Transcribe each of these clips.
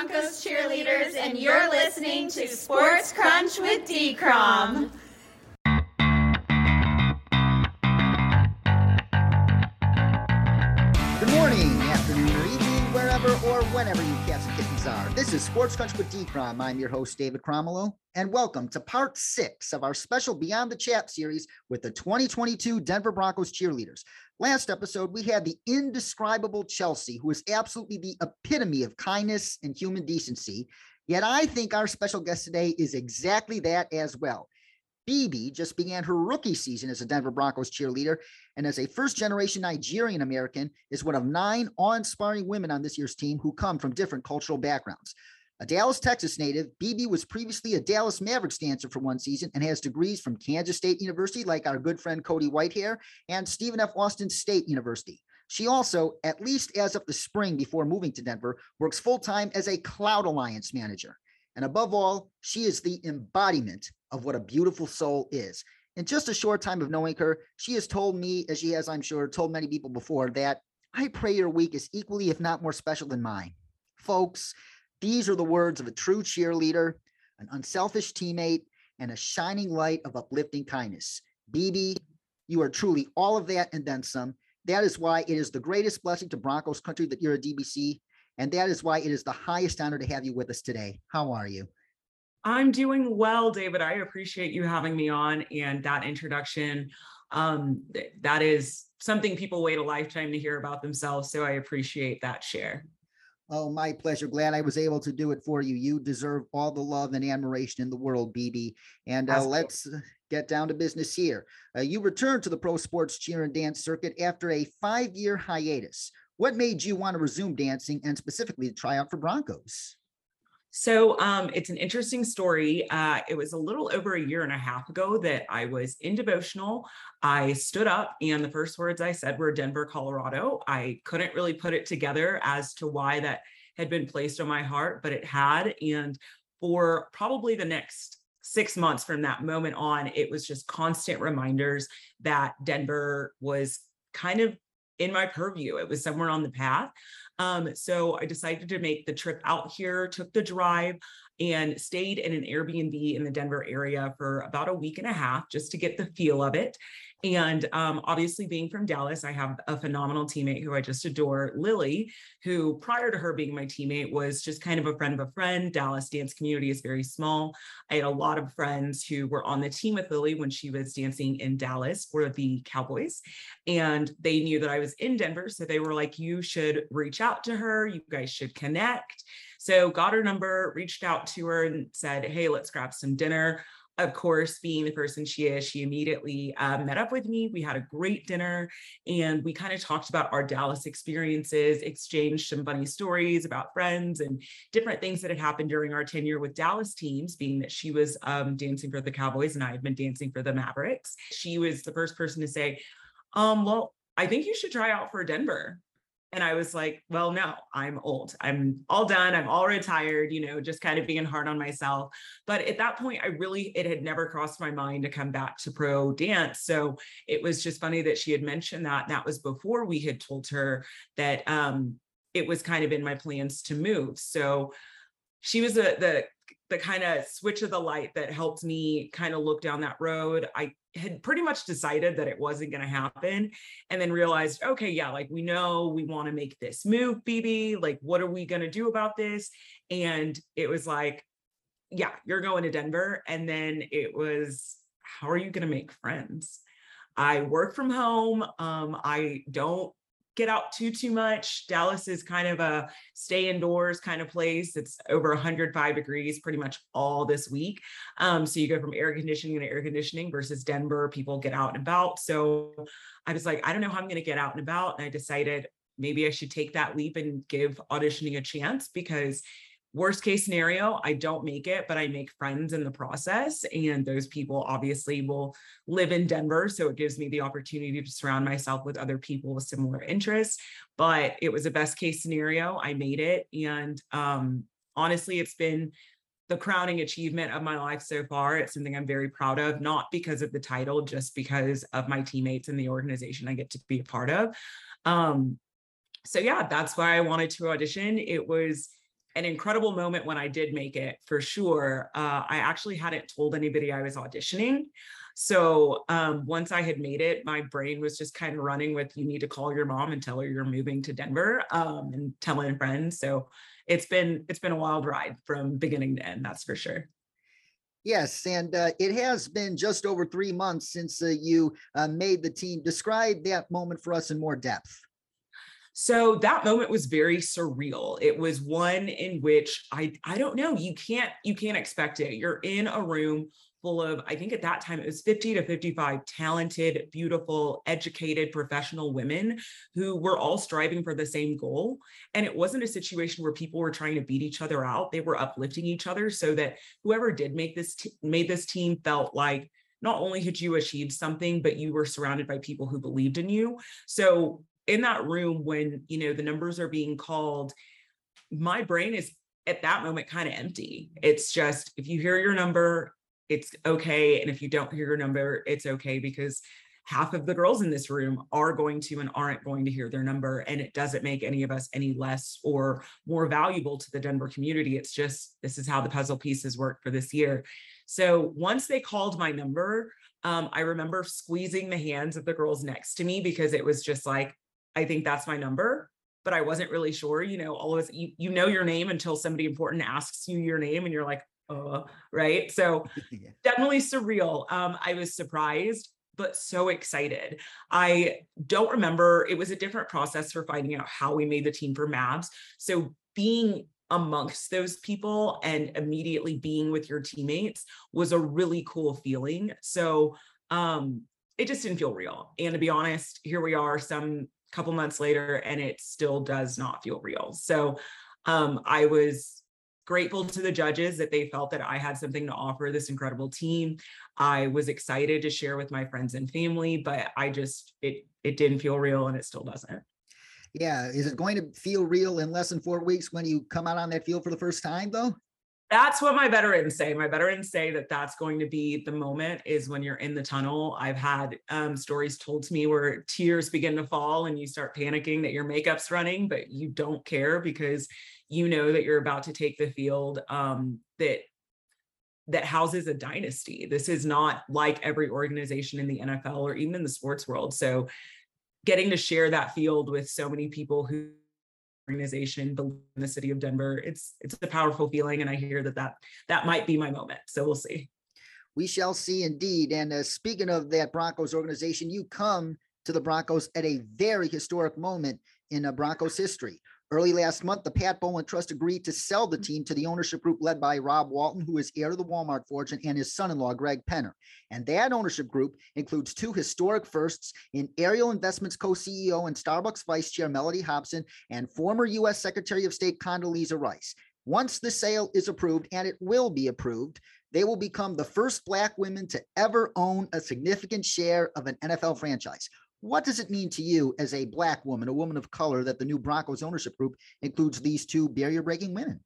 Broncos cheerleaders, and you're listening to Sports Crunch with D-Crom. Are. This is Sports Crunch with D-Crom. I'm your host, David Cromwell, and welcome to part six of our special Beyond the Chat series with the 2022 Denver Broncos cheerleaders. Last episode, we had the indescribable Chelsea, who is absolutely the epitome of kindness and human decency. Yet I think our special guest today is exactly that as well. BB just began her rookie season as a Denver Broncos cheerleader, and as a first generation Nigerian American, is one of nine awe inspiring women on this year's team who come from different cultural backgrounds. A Dallas, Texas native, BB was previously a Dallas Mavericks dancer for one season and has degrees from Kansas State University, like our good friend Cody Whitehair, and Stephen F. Austin State University. She also, at least as of the spring before moving to Denver, works full time as a Cloud Alliance manager. And above all, she is the embodiment of what a beautiful soul is. In just a short time of knowing her, she has told me, as she has, I'm sure, told many people before, that I pray your week is equally, if not more special than mine. Folks, these are the words of a true cheerleader, an unselfish teammate, and a shining light of uplifting kindness. BB, you are truly all of that and then some. That is why it is the greatest blessing to Broncos country that you're a DBC. And that is why it is the highest honor to have you with us today. How are you? I'm doing well, David. I appreciate you having me on and that introduction. Um, th- that is something people wait a lifetime to hear about themselves. So I appreciate that share. Oh, my pleasure. Glad I was able to do it for you. You deserve all the love and admiration in the world, BB. And uh, let's get down to business here. Uh, you returned to the pro sports cheer and dance circuit after a five year hiatus. What made you want to resume dancing and specifically to try out for Broncos? So um, it's an interesting story. Uh, it was a little over a year and a half ago that I was in devotional. I stood up, and the first words I said were Denver, Colorado. I couldn't really put it together as to why that had been placed on my heart, but it had. And for probably the next six months from that moment on, it was just constant reminders that Denver was kind of in my purview. It was somewhere on the path. Um, so I decided to make the trip out here, took the drive, and stayed in an Airbnb in the Denver area for about a week and a half just to get the feel of it. And um, obviously, being from Dallas, I have a phenomenal teammate who I just adore, Lily, who prior to her being my teammate was just kind of a friend of a friend. Dallas dance community is very small. I had a lot of friends who were on the team with Lily when she was dancing in Dallas for the Cowboys. And they knew that I was in Denver. So they were like, you should reach out to her. You guys should connect. So got her number, reached out to her and said, hey, let's grab some dinner. Of course, being the person she is, she immediately uh, met up with me. We had a great dinner and we kind of talked about our Dallas experiences, exchanged some funny stories about friends and different things that had happened during our tenure with Dallas teams, being that she was um, dancing for the Cowboys and I had been dancing for the Mavericks. She was the first person to say, um, well, I think you should try out for Denver. And I was like, well, no, I'm old. I'm all done. I'm all retired, you know, just kind of being hard on myself. But at that point, I really, it had never crossed my mind to come back to pro dance. So it was just funny that she had mentioned that. That was before we had told her that um, it was kind of in my plans to move. So she was a, the, the kind of switch of the light that helped me kind of look down that road. I had pretty much decided that it wasn't going to happen and then realized, okay, yeah, like we know we want to make this move, BB. Like, what are we going to do about this? And it was like, yeah, you're going to Denver. And then it was, how are you going to make friends? I work from home. Um, I don't get out too too much. Dallas is kind of a stay indoors kind of place. It's over 105 degrees pretty much all this week. Um, so you go from air conditioning to air conditioning versus Denver, people get out and about. So I was like, I don't know how I'm going to get out and about. And I decided maybe I should take that leap and give auditioning a chance because worst case scenario i don't make it but i make friends in the process and those people obviously will live in denver so it gives me the opportunity to surround myself with other people with similar interests but it was a best case scenario i made it and um, honestly it's been the crowning achievement of my life so far. It's something i'm very proud of not because of the title just because of my teammates and the organization i get to be a part of. Um, so yeah that's why i wanted to audition. It was an incredible moment when I did make it for sure. Uh, I actually hadn't told anybody I was auditioning. So um, once I had made it, my brain was just kind of running with you need to call your mom and tell her you're moving to Denver um, and telling friends. So it's been it's been a wild ride from beginning to end, that's for sure. Yes, and uh, it has been just over three months since uh, you uh, made the team. Describe that moment for us in more depth. So that moment was very surreal. It was one in which I I don't know, you can't you can't expect it. You're in a room full of I think at that time it was 50 to 55 talented, beautiful, educated, professional women who were all striving for the same goal. And it wasn't a situation where people were trying to beat each other out. They were uplifting each other so that whoever did make this t- made this team felt like not only had you achieved something, but you were surrounded by people who believed in you. So in that room when you know the numbers are being called my brain is at that moment kind of empty. It's just if you hear your number it's okay and if you don't hear your number it's okay because half of the girls in this room are going to and aren't going to hear their number and it doesn't make any of us any less or more valuable to the denver community. It's just this is how the puzzle pieces work for this year. So once they called my number um, i remember squeezing the hands of the girls next to me because it was just like I think that's my number, but I wasn't really sure. You know, always you, you know your name until somebody important asks you your name and you're like, uh, right. So yeah. definitely surreal. Um, I was surprised, but so excited. I don't remember, it was a different process for finding out how we made the team for Mavs. So being amongst those people and immediately being with your teammates was a really cool feeling. So um it just didn't feel real. And to be honest, here we are some couple months later and it still does not feel real. So um, I was grateful to the judges that they felt that I had something to offer this incredible team. I was excited to share with my friends and family, but I just it it didn't feel real and it still doesn't. Yeah, is it going to feel real in less than 4 weeks when you come out on that field for the first time though? That's what my veterans say. My veterans say that that's going to be the moment is when you're in the tunnel. I've had um, stories told to me where tears begin to fall and you start panicking that your makeup's running, but you don't care because you know that you're about to take the field um, that that houses a dynasty. This is not like every organization in the NFL or even in the sports world. So getting to share that field with so many people who organization in the city of Denver. It's it's a powerful feeling, and I hear that that that might be my moment. So we'll see. We shall see, indeed. And uh, speaking of that Broncos organization, you come to the Broncos at a very historic moment in uh, Broncos history. Early last month, the Pat Bowlen Trust agreed to sell the team to the ownership group led by Rob Walton, who is heir to the Walmart fortune, and his son in law, Greg Penner. And that ownership group includes two historic firsts in Ariel Investments co CEO and Starbucks Vice Chair Mellody Hobson and former U.S. Secretary of State Condoleezza Rice. Once the sale is approved, and it will be approved, they will become the first Black women to ever own a significant share of an NFL franchise. What does it mean to you as a Black woman, a woman of color, that the new Broncos ownership group includes these two barrier breaking women?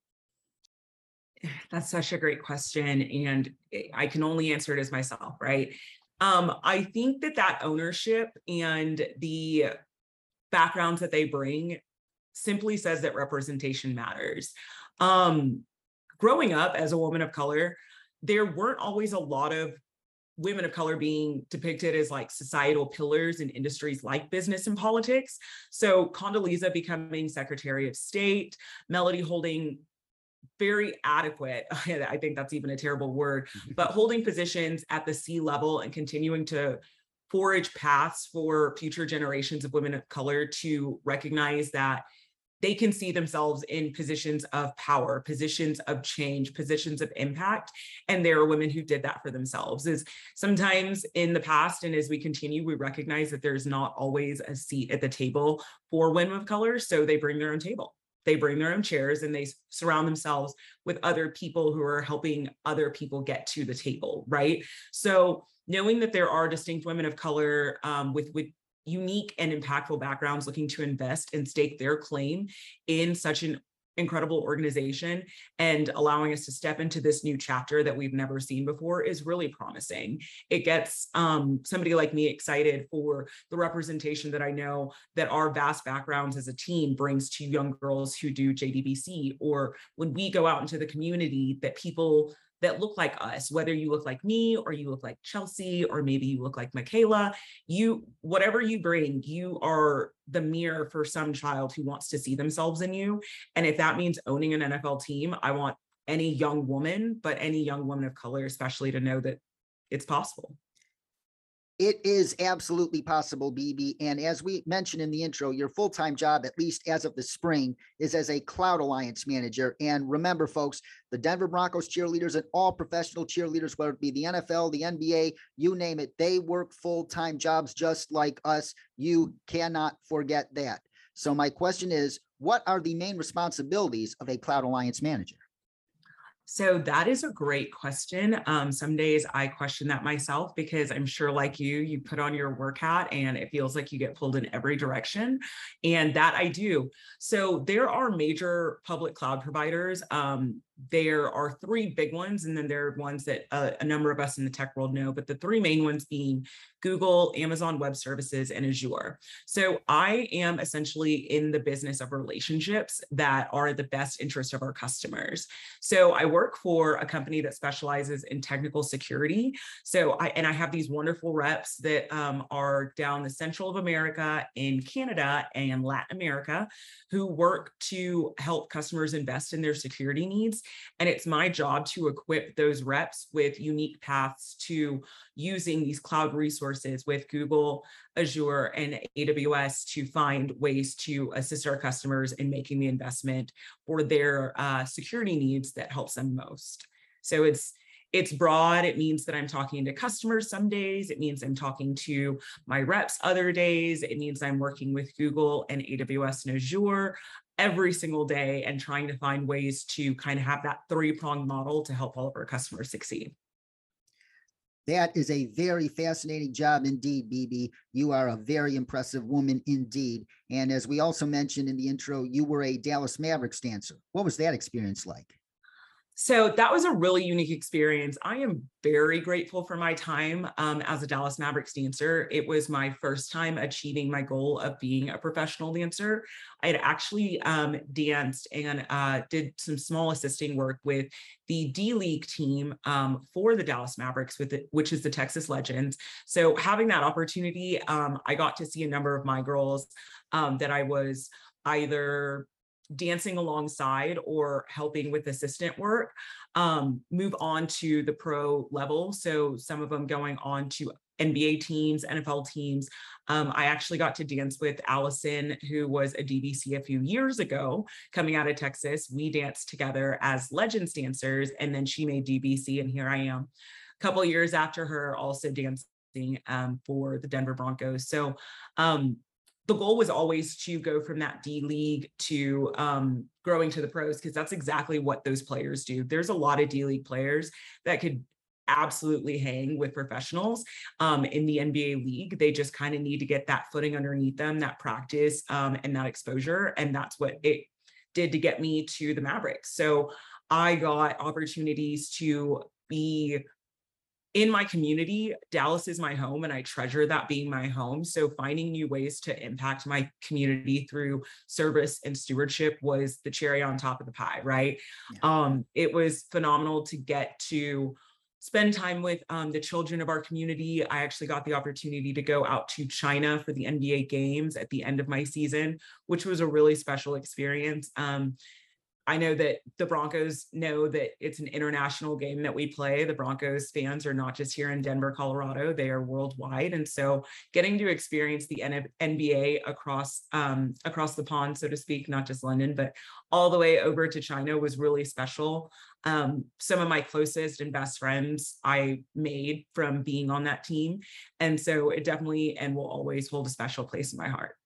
That's such a great question. And I can only answer it as myself, right? Um, I think that that ownership and the backgrounds that they bring simply says that representation matters. Um, growing up as a woman of color, there weren't always a lot of women of color being depicted as like societal pillars in industries like business and politics. So Condoleezza becoming Secretary of State, Mellody holding very adequate, I think that's even a terrible word, mm-hmm. but holding positions at the C level and continuing to forage paths for future generations of women of color to recognize that they can see themselves in positions of power, positions of change, positions of impact. And there are women who did that for themselves. Is sometimes in the past, and as we continue, we recognize that there's not always a seat at the table for women of color. So they bring their own table. They bring their own chairs and they surround themselves with other people who are helping other people get to the table, right? So knowing that there are distinct women of color um, with with unique and impactful backgrounds looking to invest and stake their claim in such an incredible organization and allowing us to step into this new chapter that we've never seen before is really promising. It gets um, somebody like me excited for the representation that I know that our vast backgrounds as a team brings to young girls who do JDBC, or when we go out into the community, that people that look like us, whether you look like me or you look like Chelsea or maybe you look like Michaela, you whatever you bring, you are the mirror for some child who wants to see themselves in you. And if that means owning an NFL team, I want any young woman, but any young woman of color especially to know that it's possible. It is absolutely possible, BB. And as we mentioned in the intro, your full time job, at least as of the spring, is as a Cloud Alliance manager. And remember, folks, the Denver Broncos cheerleaders and all professional cheerleaders, whether it be the NFL, the NBA, you name it, they work full time jobs just like us. You cannot forget that. So, my question is what are the main responsibilities of a Cloud Alliance manager? So that is a great question. Um, some days I question that myself because I'm sure, like you, you put on your work hat and it feels like you get pulled in every direction. And that I do. So there are major public cloud providers. Um, there are three big ones, and then there are ones that uh, a number of us in the tech world know, but the three main ones being Google, Amazon Web Services, and Azure. So I am essentially in the business of relationships that are the best interest of our customers. So I work for a company that specializes in technical security. So I and I have these wonderful reps that um, are down the central of America, in Canada, and Latin America, who work to help customers invest in their security needs and it's my job to equip those reps with unique paths to using these cloud resources with Google, Azure, and AWS to find ways to assist our customers in making the investment for their uh, security needs that helps them most. So it's it's broad. It means that I'm talking to customers some days. It means I'm talking to my reps other days. It means I'm working with Google and AWS and Azure every single day and trying to find ways to kind of have that three pronged model to help all of our customers succeed. That is a very fascinating job indeed, BB. You are a very impressive woman indeed. And as we also mentioned in the intro, you were a Dallas Mavericks dancer. What was that experience like? So that was a really unique experience. I am very grateful for my time um, as a Dallas Mavericks dancer. It was my first time achieving my goal of being a professional dancer. I had actually um, danced and uh, did some small assisting work with the D League team um, for the Dallas Mavericks, with it, which is the Texas Legends. So having that opportunity, um, I got to see a number of my girls um, that I was either dancing alongside or helping with assistant work um, move on to the pro level. So some of them going on to NBA teams, NFL teams. Um, I actually got to dance with Allison, who was a DBC a few years ago coming out of Texas. We danced together as Legends dancers, and then she made DBC, and here I am a couple years after her, also dancing um, for the Denver Broncos. So um, the goal was always to go from that D league to um, growing to the pros because that's exactly what those players do. There's a lot of D league players that could absolutely hang with professionals um, in the NBA league. They just kind of need to get that footing underneath them, that practice um, and that exposure. And that's what it did to get me to the Mavericks. So I got opportunities to be in my community, Dallas is my home and I treasure that being my home. So finding new ways to impact my community through service and stewardship was the cherry on top of the pie, right? Yeah. Um, it was phenomenal to get to spend time with um, the children of our community. I actually got the opportunity to go out to China for the NBA games at the end of my season, which was a really special experience. Um, I know that the Broncos know that it's an international game that we play. The Broncos fans are not just here in Denver, Colorado, they are worldwide. And so getting to experience the NBA across um, across the pond, so to speak, not just London, but all the way over to China was really special. Um, some of my closest and best friends I made from being on that team. And so it definitely and will always hold a special place in my heart.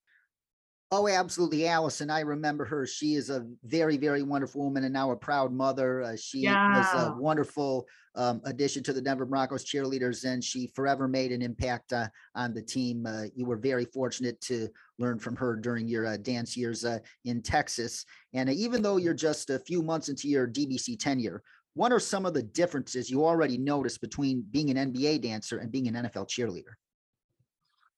Oh, absolutely. Allison, I remember her. She is a very, very wonderful woman and now a proud mother. Uh, she was a wonderful um, addition to the Denver Broncos cheerleaders, and she forever made an impact uh, on the team. Uh, you were very fortunate to learn from her during your uh, dance years uh, in Texas. And even though you're just a few months into your DBC tenure, what are some of the differences you already noticed between being an NBA dancer and being an NFL cheerleader?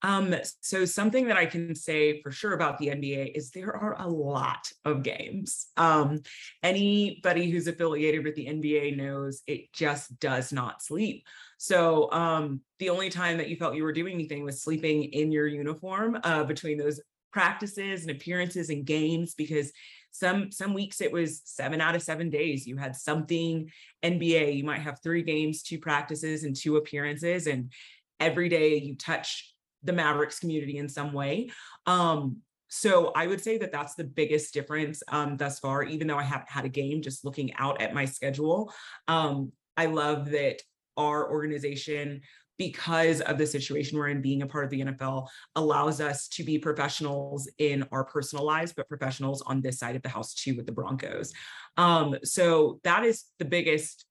Um, so something that I can say for sure about the NBA is there are a lot of games. Um, anybody who's affiliated with the NBA knows it just does not sleep. So um, the only time that you felt you were doing anything was sleeping in your uniform uh, between those practices and appearances and games because some some weeks it was seven out of seven days you had something nba you might have three games two practices and two appearances and every day you touch the Mavericks community in some way. Um, so I would say that that's the biggest difference um, thus far, even though I haven't had a game, just looking out at my schedule. Um, I love that our organization, because of the situation we're in, being a part of the NFL, allows us to be professionals in our personal lives, but professionals on this side of the house too with the Broncos. Um, so that is the biggest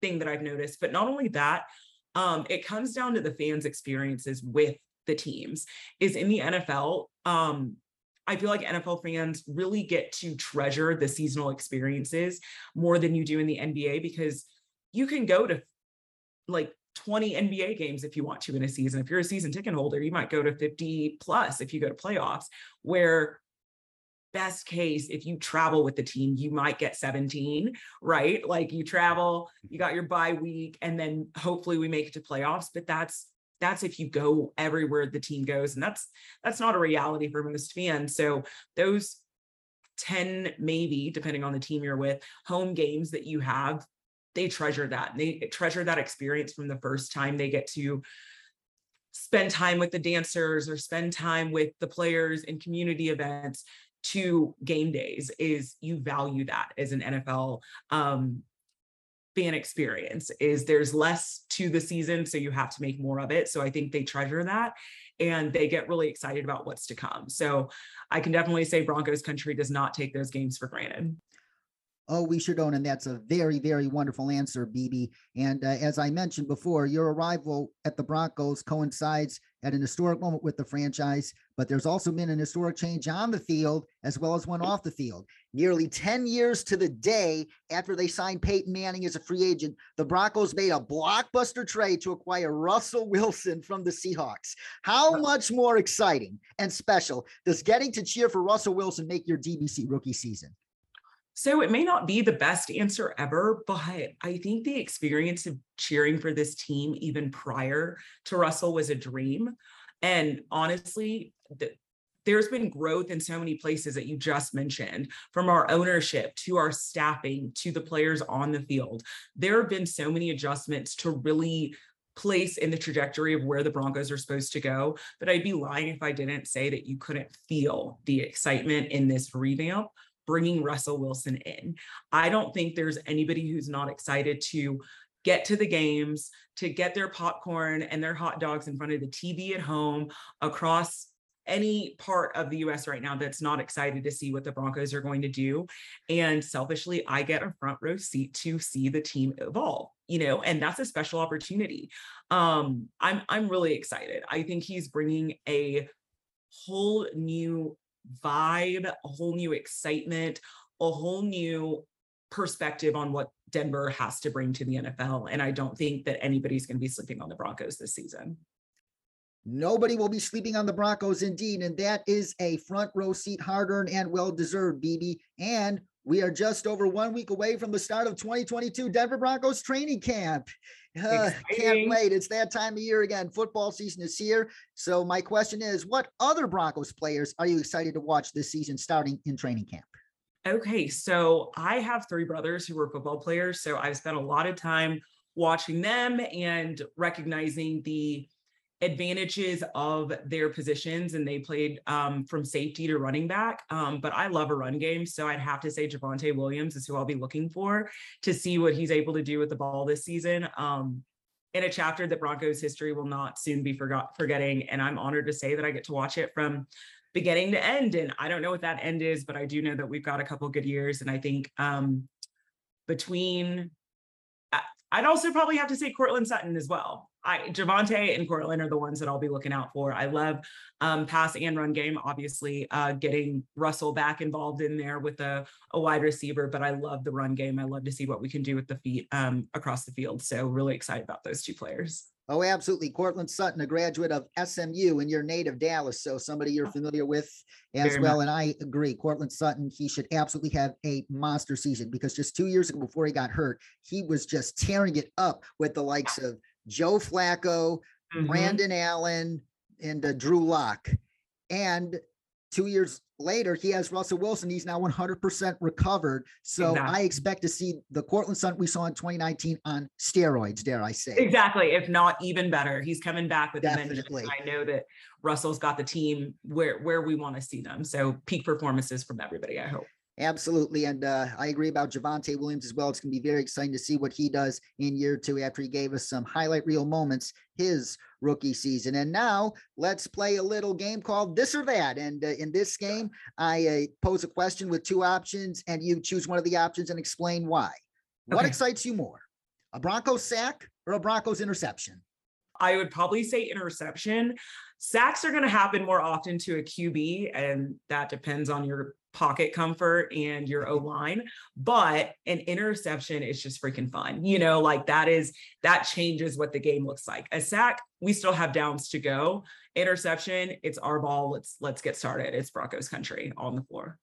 thing that I've noticed. But not only that, um, it comes down to the fans' experiences with the teams is in the NFL. Um, I feel like NFL fans really get to treasure the seasonal experiences more than you do in the NBA because you can go to like 20 NBA games if you want to in a season. If you're a season ticket holder, you might go to 50 plus if you go to playoffs, where best case, if you travel with the team, you might get 17, right? Like you travel, you got your bye week, and then hopefully we make it to playoffs. But that's that's if you go everywhere the team goes and that's that's not a reality for most fans. So those 10 maybe depending on the team you're with home games that you have they treasure that. They treasure that experience from the first time they get to spend time with the dancers or spend time with the players in community events to game days is you value that as an NFL um, fan experience is there's less to the season so you have to make more of it so i think they treasure that and they get really excited about what's to come so i can definitely say broncos country does not take those games for granted Oh, we sure don't. And that's a very, very wonderful answer, BB. And uh, as I mentioned before, your arrival at the Broncos coincides at an historic moment with the franchise, but there's also been an historic change on the field as well as one off the field. Nearly 10 years to the day after they signed Peyton Manning as a free agent, the Broncos made a blockbuster trade to acquire Russell Wilson from the Seahawks. How much more exciting and special does getting to cheer for Russell Wilson make your DBC rookie season? So it may not be the best answer ever, but I think the experience of cheering for this team even prior to Russell was a dream. And honestly, the, there's been growth in so many places that you just mentioned from our ownership to our staffing to the players on the field. There have been so many adjustments to really place in the trajectory of where the Broncos are supposed to go. But I'd be lying if I didn't say that you couldn't feel the excitement in this revamp bringing Russell Wilson in. I don't think there's anybody who's not excited to get to the games, to get their popcorn and their hot dogs in front of the TV at home across any part of the US right now that's not excited to see what the Broncos are going to do. And selfishly, I get a front row seat to see the team evolve, you know, and that's a special opportunity. Um, I'm I'm really excited. I think he's bringing a whole new vibe, a whole new excitement, a whole new perspective on what Denver has to bring to the NFL. And I don't think that anybody's going to be sleeping on the Broncos this season. Nobody will be sleeping on the Broncos indeed. And that is a front row seat, hard earned and well deserved, BB. And we are just over one week away from the start of 2022 Denver Broncos training camp. Uh, can't wait. It's that time of year again. Football season is here. So, my question is what other Broncos players are you excited to watch this season starting in training camp? Okay. So, I have three brothers who were football players. So, I've spent a lot of time watching them and recognizing the advantages of their positions and they played um, from safety to running back. Um, but I love a run game. So I'd have to say Javonte Williams is who I'll be looking for to see what he's able to do with the ball this season. Um, in a chapter that Broncos history will not soon be forgot forgetting. And I'm honored to say that I get to watch it from beginning to end. And I don't know what that end is, but I do know that we've got a couple good years. And I think um, between, I'd also probably have to say Courtland Sutton as well. I Javonte and Courtland are the ones that I'll be looking out for. I love um, pass and run game, obviously uh, getting Russell back involved in there with a, a, wide receiver, but I love the run game. I love to see what we can do with the feet um, across the field. So really excited about those two players. Oh, absolutely. Courtland Sutton, a graduate of SMU in your native Dallas. So somebody you're oh. familiar with as Very well. Much. And I agree. Courtland Sutton, he should absolutely have a monster season because just two years ago before he got hurt, he was just tearing it up with the likes of Joe Flacco, mm-hmm. Brandon Allen, and uh, Drew Lock. And two years later, he has Russell Wilson. He's now 100% recovered. So exactly. I expect to see the Courtland Sutton we saw in 2019 on steroids, dare I say. Exactly. If not even better. He's coming back with Definitely. I know that Russell's got the team where, where we want to see them. So peak performances from everybody, I hope. Absolutely. And uh, I agree about Javonte Williams as well. It's going to be very exciting to see what he does in year two after he gave us some highlight reel moments his rookie season. And now let's play a little game called This or That. And uh, in this game, I uh, pose a question with two options, and you choose one of the options and explain why. What okay. excites you more, a Broncos sack or a Broncos interception? I would probably say interception. Sacks are going to happen more often to a QB, and that depends on your pocket comfort and your O line, but an interception is just freaking fun. You know, like that is that changes what the game looks like. A sack, we still have downs to go. Interception, it's our ball. Let's let's get started. It's Broncos country on the floor.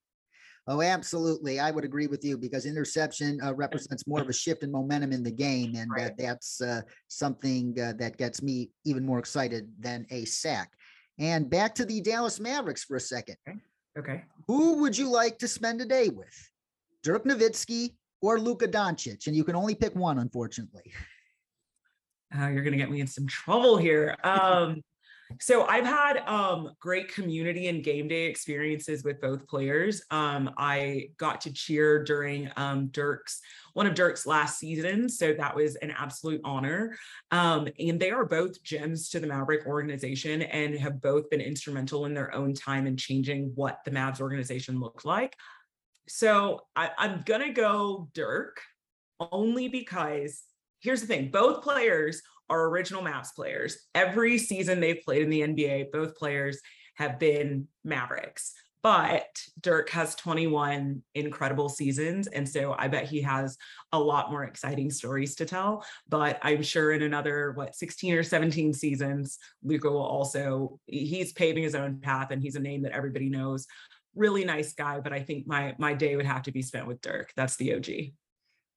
Oh, absolutely. I would agree with you because interception uh, represents more of a shift in momentum in the game. And right. uh, that's uh, something uh, that gets me even more excited than a sack. And back to the Dallas Mavericks for a second. Okay. Okay. Who would you like to spend a day with? Dirk Nowitzki or Luka Doncic? And you can only pick one, unfortunately. Uh, you're going to get me in some trouble here. Um, so I've had um, great community and game day experiences with both players. Um, I got to cheer during um, Dirk's one of Dirk's last seasons, so that was an absolute honor. Um, and they are both gems to the Maverick organization and have both been instrumental in their own time in changing what the Mavs organization looked like. So I, I'm gonna go Dirk only because here's the thing: both players are original Mavs players. Every season they've played in the NBA, both players have been Mavericks. But Dirk has 21 incredible seasons. And so I bet he has a lot more exciting stories to tell. But I'm sure in another, what, 16 or 17 seasons, Luka will also, he's paving his own path and he's a name that everybody knows. Really nice guy. But I think my my day would have to be spent with Dirk. That's the OG.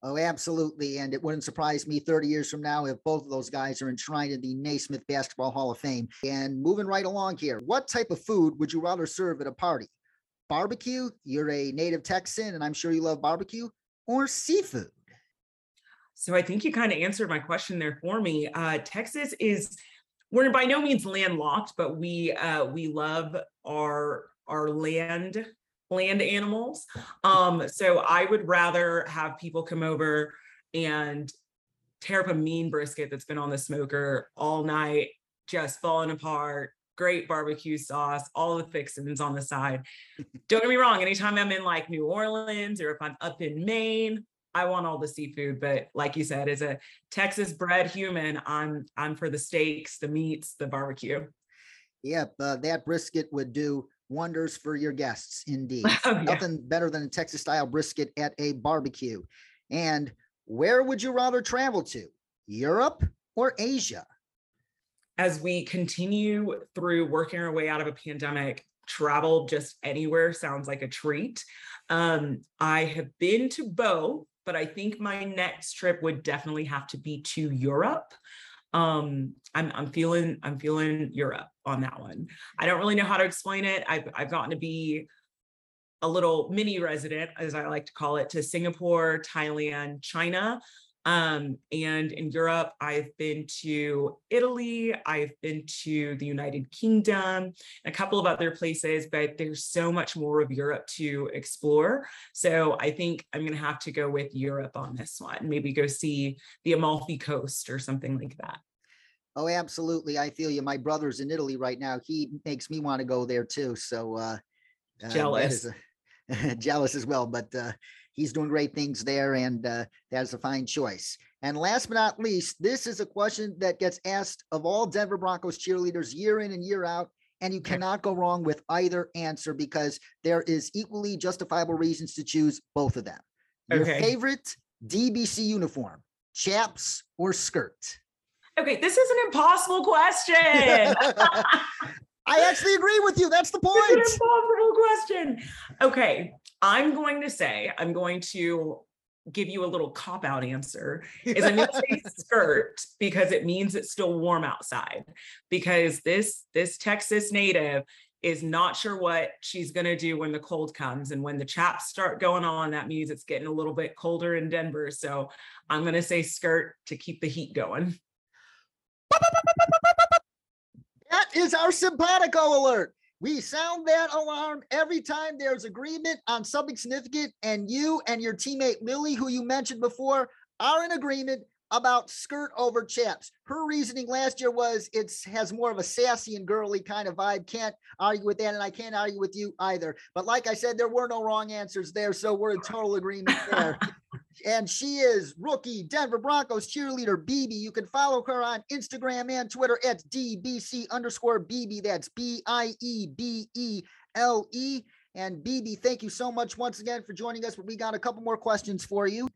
Oh, absolutely. And it wouldn't surprise me 30 years from now if both of those guys are enshrined in the Naismith Basketball Hall of Fame. And moving right along here, what type of food would you rather serve at a party? Barbecue? You're a native Texan, and I'm sure you love barbecue, or seafood? So I think you kind of answered my question there for me. Uh, Texas is we're by no means landlocked, but we uh, we love our our land land animals. Um, so I would rather have people come over and tear up a mean brisket that's been on the smoker all night, just falling apart. Great barbecue sauce, all the fixings on the side. Don't get me wrong, anytime I'm in like New Orleans or if I'm up in Maine, I want all the seafood. But like you said, as a Texas bred human, I'm I'm for the steaks, the meats, the barbecue. Yep, uh, that brisket would do wonders for your guests indeed. Oh, yeah. Nothing better than a Texas style brisket at a barbecue. And where would you rather travel to? Europe or Asia? As we continue through working our way out of a pandemic, travel just anywhere sounds like a treat. Um, I have been to both, but I think my next trip would definitely have to be to Europe um i'm i'm feeling i'm feeling europe on that one. I don't really know how to explain it. I've i've gotten to be a little mini resident as i like to call it to singapore thailand china. Um and in europe i've been to italy i've been to the united kingdom a couple of other places but there's so much more of europe to explore. So i think i'm going to have to go with europe on this one maybe go see the amalfi coast or something like that Oh, absolutely. I feel you. My brother's in Italy right now. He makes me want to go there too. So uh, uh, Jealous. a- jealous as well, but uh, he's doing great things there, and uh, that's a fine choice. And last but not least, this is a question that gets asked of all Denver Broncos cheerleaders year in and year out. And you cannot go wrong with either answer because there is equally justifiable reasons to choose both of them. Your Okay. favorite DBC uniform, chaps or skirt? Okay, this is an impossible question. I actually agree with you. That's the It's an point. impossible question. Okay, I'm going to say, I'm going to give you a little cop out answer. Is I'm going to say skirt because it means it's still warm outside. Because this this Texas native is not sure what she's going to do when the cold comes and when the chaps start going on that means it's getting a little bit colder in Denver so I'm going to say skirt to keep the heat going That is our simpatico alert. We sound that alarm every time there's agreement on something significant, and you and your teammate Lily, who you mentioned before, are in agreement about skirt over chaps. Her reasoning last year was it's has more of a sassy and girly kind of vibe. Can't argue with that, and I can't argue with you either. But like I said, there were no wrong answers there, so we're in total agreement there. and she is rookie Denver Broncos cheerleader BB. You can follow her on Instagram and Twitter at DBC underscore BB. That's B I E B E L E. And BB, thank you so much once again for joining us. But we got a couple more questions for you.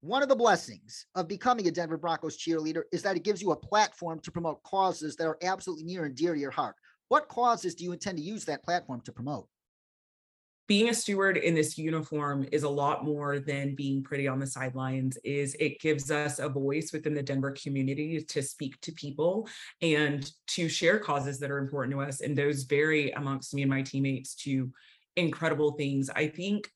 One of the blessings of becoming a Denver Broncos cheerleader is that it gives you a platform to promote causes that are absolutely near and dear to your heart. What causes do you intend to use that platform to promote? Being a steward in this uniform is a lot more than being pretty on the sidelines is it gives us a voice within the denver community to speak to people and to share causes that are important to us and those vary amongst me and my teammates to incredible things i think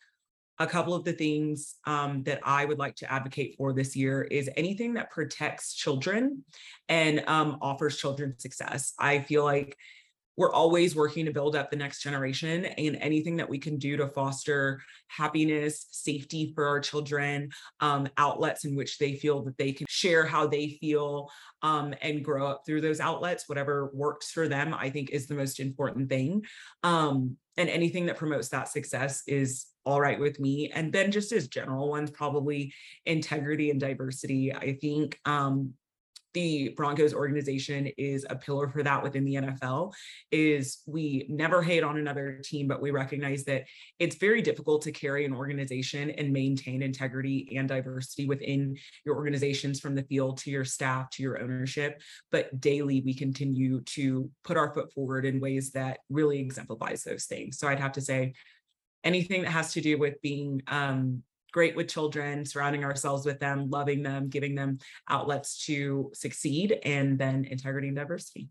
a couple of the things um, that I would like to advocate for this year is anything that protects children and um, offers children success. I feel like we're always working to build up the next generation and anything that we can do to foster happiness safety for our children um, outlets in which they feel that they can share how they feel um, and grow up through those outlets whatever works for them i think is the most important thing. Um, and anything that promotes that success is all right with me. And then just as general ones probably integrity and diversity i think um, the Broncos organization is a pillar for that within the NFL is we never hate on another team but we recognize that it's very difficult to carry an organization and maintain integrity and diversity within your organizations from the field to your staff to your ownership. But daily we continue to put our foot forward in ways that really exemplifies those things. So I'd have to say anything that has to do with being um, great with children, surrounding ourselves with them, loving them, giving them outlets to succeed, and then integrity and diversity.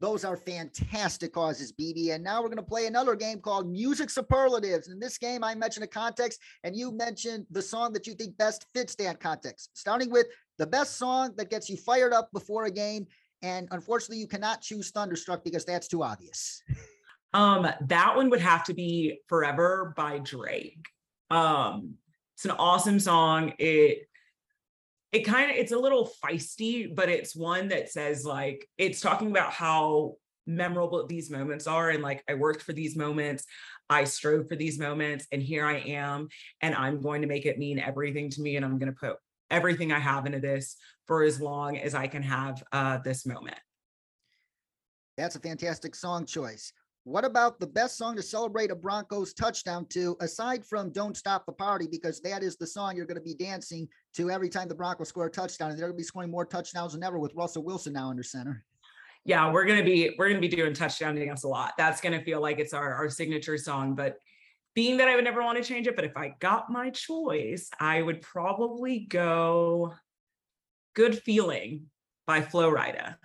Those are fantastic causes, BB. And now we're going to play another game called Music Superlatives. In this game, I mentioned a context, and you mentioned the song that you think best fits that context, starting with the best song that gets you fired up before a game. And unfortunately, you cannot choose Thunderstruck because that's too obvious. Um, that one would have to be Forever by Drake. Um, it's an awesome song. It it kind of it's a little feisty, but it's one that says like it's talking about how memorable these moments are and like I worked for these moments, I strove for these moments, and here I am, and I'm going to make it mean everything to me, and I'm going to put everything I have into this for as long as I can have uh, this moment. That's a fantastic song choice. What about the best song to celebrate a Broncos touchdown to, aside from Don't Stop the Party, because that is the song you're going to be dancing to every time the Broncos score a touchdown. And they're going to be scoring more touchdowns than ever with Russell Wilson now under center. yeah we're gonna be we're gonna be doing touchdown dance a lot that's gonna feel like it's our our signature song but being that i would never want to change it but if i got my choice i would probably go good feeling by Flo Rida.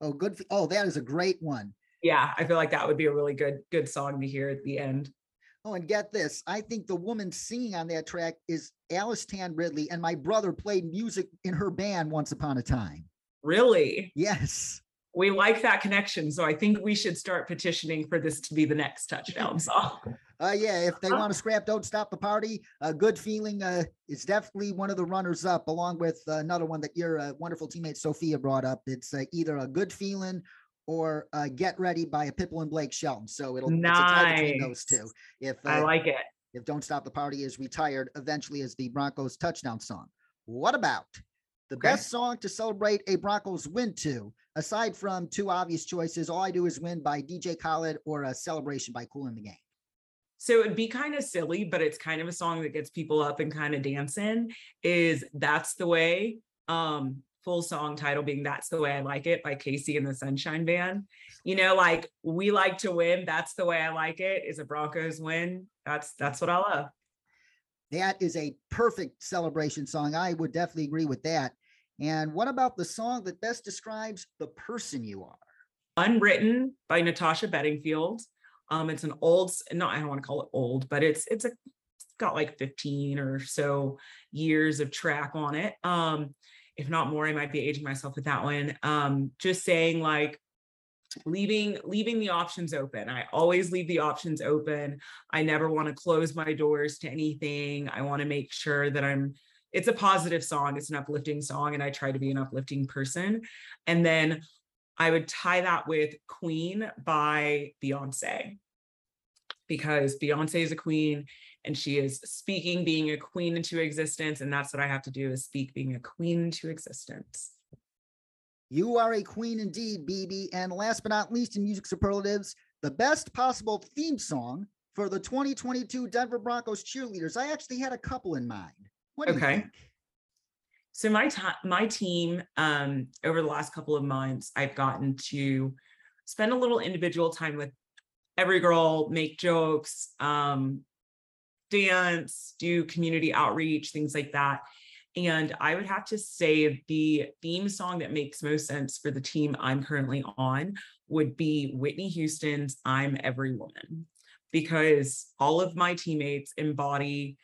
Oh, good. Oh, that is a great one. Yeah i feel like that would be a really good good song to hear at the end Oh, and get this. I think the woman singing on that track is Alice Tan Ridley, and my brother played music in her band once upon a time. really Yes. we like that connection. So I think we should start petitioning for this to be the next touchdown song. Uh, yeah, if they want to scrap Don't Stop the Party, a good feeling uh, is definitely one of the runners up, along with uh, another one that your uh, wonderful teammate Sophia brought up. It's uh, either a good feeling or uh, Get Ready by a Pitbull and Blake Shelton. So it'll it's a tie between those two. If I uh, like it. if Don't Stop the Party is retired eventually as the Broncos touchdown song. What about the Okay. best song to celebrate a Broncos win to? Aside from two obvious choices, All I Do Is Win by DJ Khaled or a Celebration by Kool and the Gang. So it'd be kind of silly, but it's kind of a song that gets people up and kind of dancing. Is That's the Way. Um, full song title being That's the Way I Like It by KC and the Sunshine Band. You know, like we like to win. That's the way I like it. Is a Broncos win. That's that's what I love. That is a perfect celebration song. I would definitely agree with that. And what about the song that best describes the person you are? Unwritten by Natasha Bedingfield. Um, it's an old, no, I don't want to call it old, but it's it's a it's got like 15 or so years of track on it. Um, if not more, I might be aging myself with that one. Um, just saying like leaving leaving the options open. I always leave the options open. I never want to close my doors to anything. I want to make sure that I'm it's a positive song, it's an uplifting song, and I try to be an uplifting person. And then I would tie that with Queen by Beyonce because Beyonce is a queen and she is speaking being a queen into existence. And that's what I have to do is speak being a queen into existence. You are a queen indeed, BB. And last but not least, in music superlatives, the best possible theme song for the 2022 Denver Broncos cheerleaders. I actually had a couple in mind. What do you Okay. think? So my time, my team, um, over the last couple of months, I've gotten to spend a little individual time with every girl, make jokes, um, dance, do community outreach, things like that. And I would have to say the theme song that makes most sense for the team I'm currently on would be Whitney Houston's I'm Every Woman, because all of my teammates embody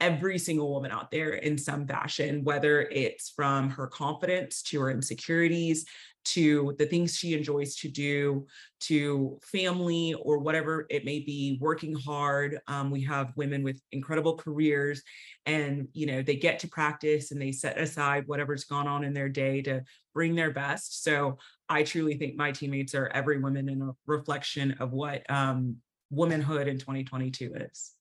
every single woman out there in some fashion, whether it's from her confidence to her insecurities to the things she enjoys to do to family or whatever it may be working hard um, we have women with incredible careers and you know they get to practice and they set aside whatever's gone on in their day to bring their best. So i truly think my teammates are every woman in a reflection of what um, womanhood in 2022 is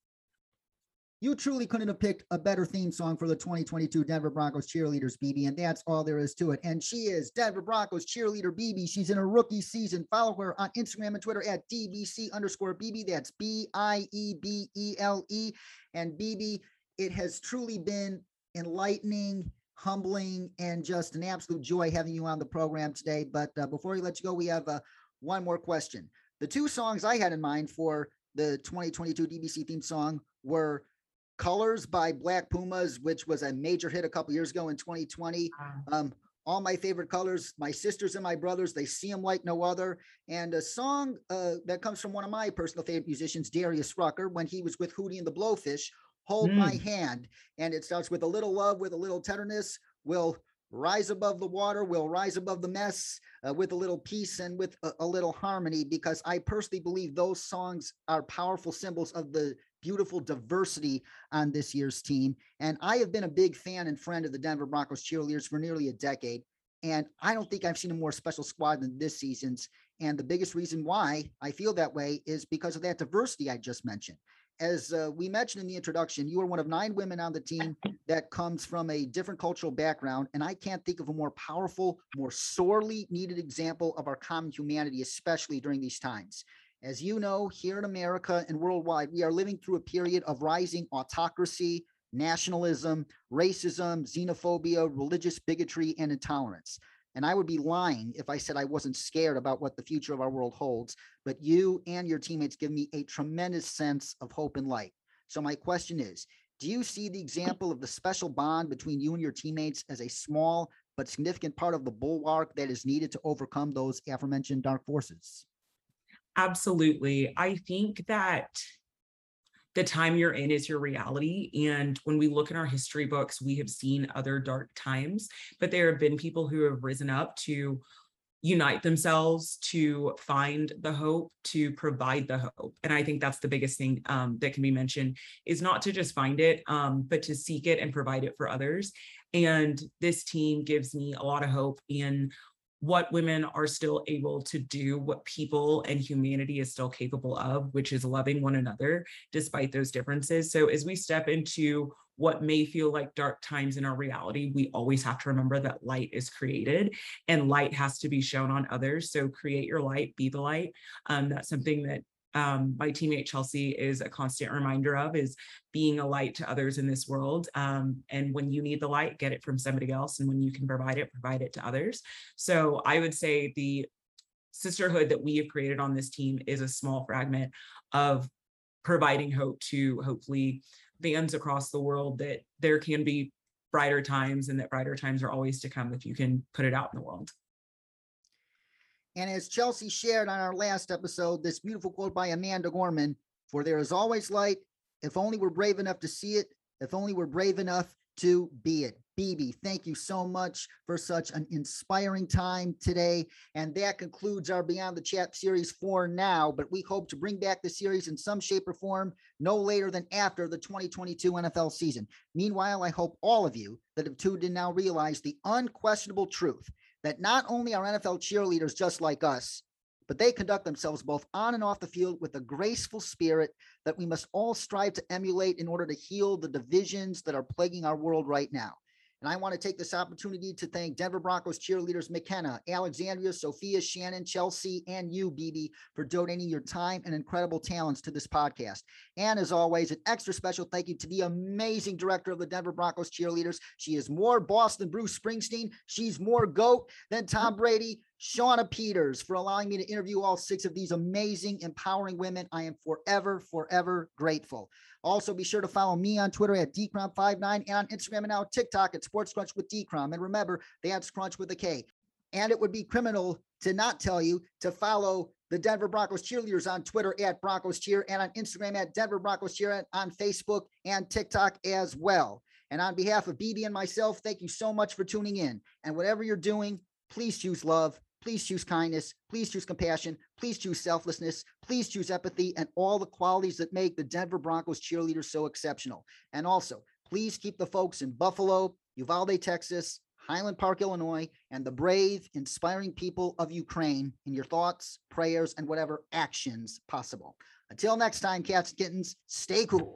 You truly couldn't have picked a better theme song for the 2022 Denver Broncos cheerleaders, BB, and that's all there is to it. And she is Denver Broncos cheerleader BB. She's in her rookie season. Follow her on Instagram and Twitter at DBC underscore BB. That's B I E B E L E. And BB, it has truly been enlightening, humbling, and just an absolute joy having you on the program today. But uh, before we let you go, we have uh, one more question. The two songs I had in mind for the 2022 DBC theme song were Colors by Black Pumas, which was a major hit a couple years ago in 2020. Um, all my favorite colors, my sisters and my brothers, they see them like no other. And a song uh, that comes from one of my personal favorite musicians, Darius Rucker, when he was with Hootie and the Blowfish, Hold My Hand. And it starts with a little love, with a little tenderness, We'll rise above the water, we'll rise above the mess, uh, with a little peace and with a, a little harmony, because I personally believe those songs are powerful symbols of the beautiful diversity on this year's team. And I have been a big fan and friend of the Denver Broncos cheerleaders for nearly a decade. And I don't think I've seen a more special squad than this season's. And the biggest reason why I feel that way is because of that diversity I just mentioned. As uh, we mentioned in the introduction, you are one of nine women on the team that comes from a different cultural background. And I can't think of a more powerful, more sorely needed example of our common humanity, especially during these times. As you know, here in America and worldwide, we are living through a period of rising autocracy, nationalism, racism, xenophobia, religious bigotry, and intolerance. And I would be lying if I said I wasn't scared about what the future of our world holds. But you and your teammates give me a tremendous sense of hope and light. So, my question is Do you see the example of the special bond between you and your teammates as a small but significant part of the bulwark that is needed to overcome those aforementioned dark forces? Absolutely. I think that the time you're in is your reality. And when we look in our history books, we have seen other dark times, but there have been people who have risen up to unite themselves to find the hope to provide the hope and i think that's the biggest thing um, that can be mentioned is not to just find it um, but to seek it and provide it for others and this team gives me a lot of hope in what women are still able to do, what people and humanity is still capable of, which is loving one another despite those differences. So as we step into what may feel like dark times in our reality, we always have to remember that light is created and light has to be shown on others. So create your light, be the light. Um, that's something that um, my teammate Chelsea is a constant reminder of is being a light to others in this world. Um, and when you need the light, get it from somebody else. And when you can provide it, provide it to others. So I would say the sisterhood that we have created on this team is a small fragment of providing hope to hopefully fans across the world that there can be brighter times and that brighter times are always to come if you can put it out in the world. And as Chelsea shared on our last episode, this beautiful quote by Amanda Gorman For there is always light, if only we're brave enough to see it, if only we're brave enough to be it. BB, thank you so much for such an inspiring time today. And that concludes our Beyond the Chat series for now, but we hope to bring back the series in some shape or form no later than after the 2022 NFL season. Meanwhile, I hope all of you that have tuned in now realize the unquestionable truth that not only are NFL cheerleaders just like us, but they conduct themselves both on and off the field with a graceful spirit that we must all strive to emulate in order to heal the divisions that are plaguing our world right now. And I want to take this opportunity to thank Denver Broncos cheerleaders McKenna, Alexandria, Sophia, Shannon, Chelsea, and you, BB, for donating your time and incredible talents to this podcast. And as always, an extra special thank you to the amazing director of the Denver Broncos cheerleaders. She is more boss than Bruce Springsteen. She's more GOAT than Tom mm-hmm. Brady. Shauna Peters for allowing me to interview all six of these amazing, empowering women. I am forever, forever grateful. Also, be sure to follow me on Twitter at dcrom59 and on Instagram and now TikTok at Sports Krunch with dcrom. And remember, that's Crunch with a K. And it would be criminal to not tell you to follow the Denver Broncos cheerleaders on Twitter at Broncos Cheer and on Instagram at Denver Broncos Cheer and on Facebook and TikTok as well. And on behalf of BB and myself, thank you so much for tuning in. And whatever you're doing, please choose love Please choose kindness. Please choose compassion. Please choose selflessness. Please choose empathy and all the qualities that make the Denver Broncos cheerleaders so exceptional. And also, please keep the folks in Buffalo, Uvalde, Texas, Highland Park, Illinois, and the brave, inspiring people of Ukraine in your thoughts, prayers, and whatever actions possible. Until next time, cats and kittens, stay cool.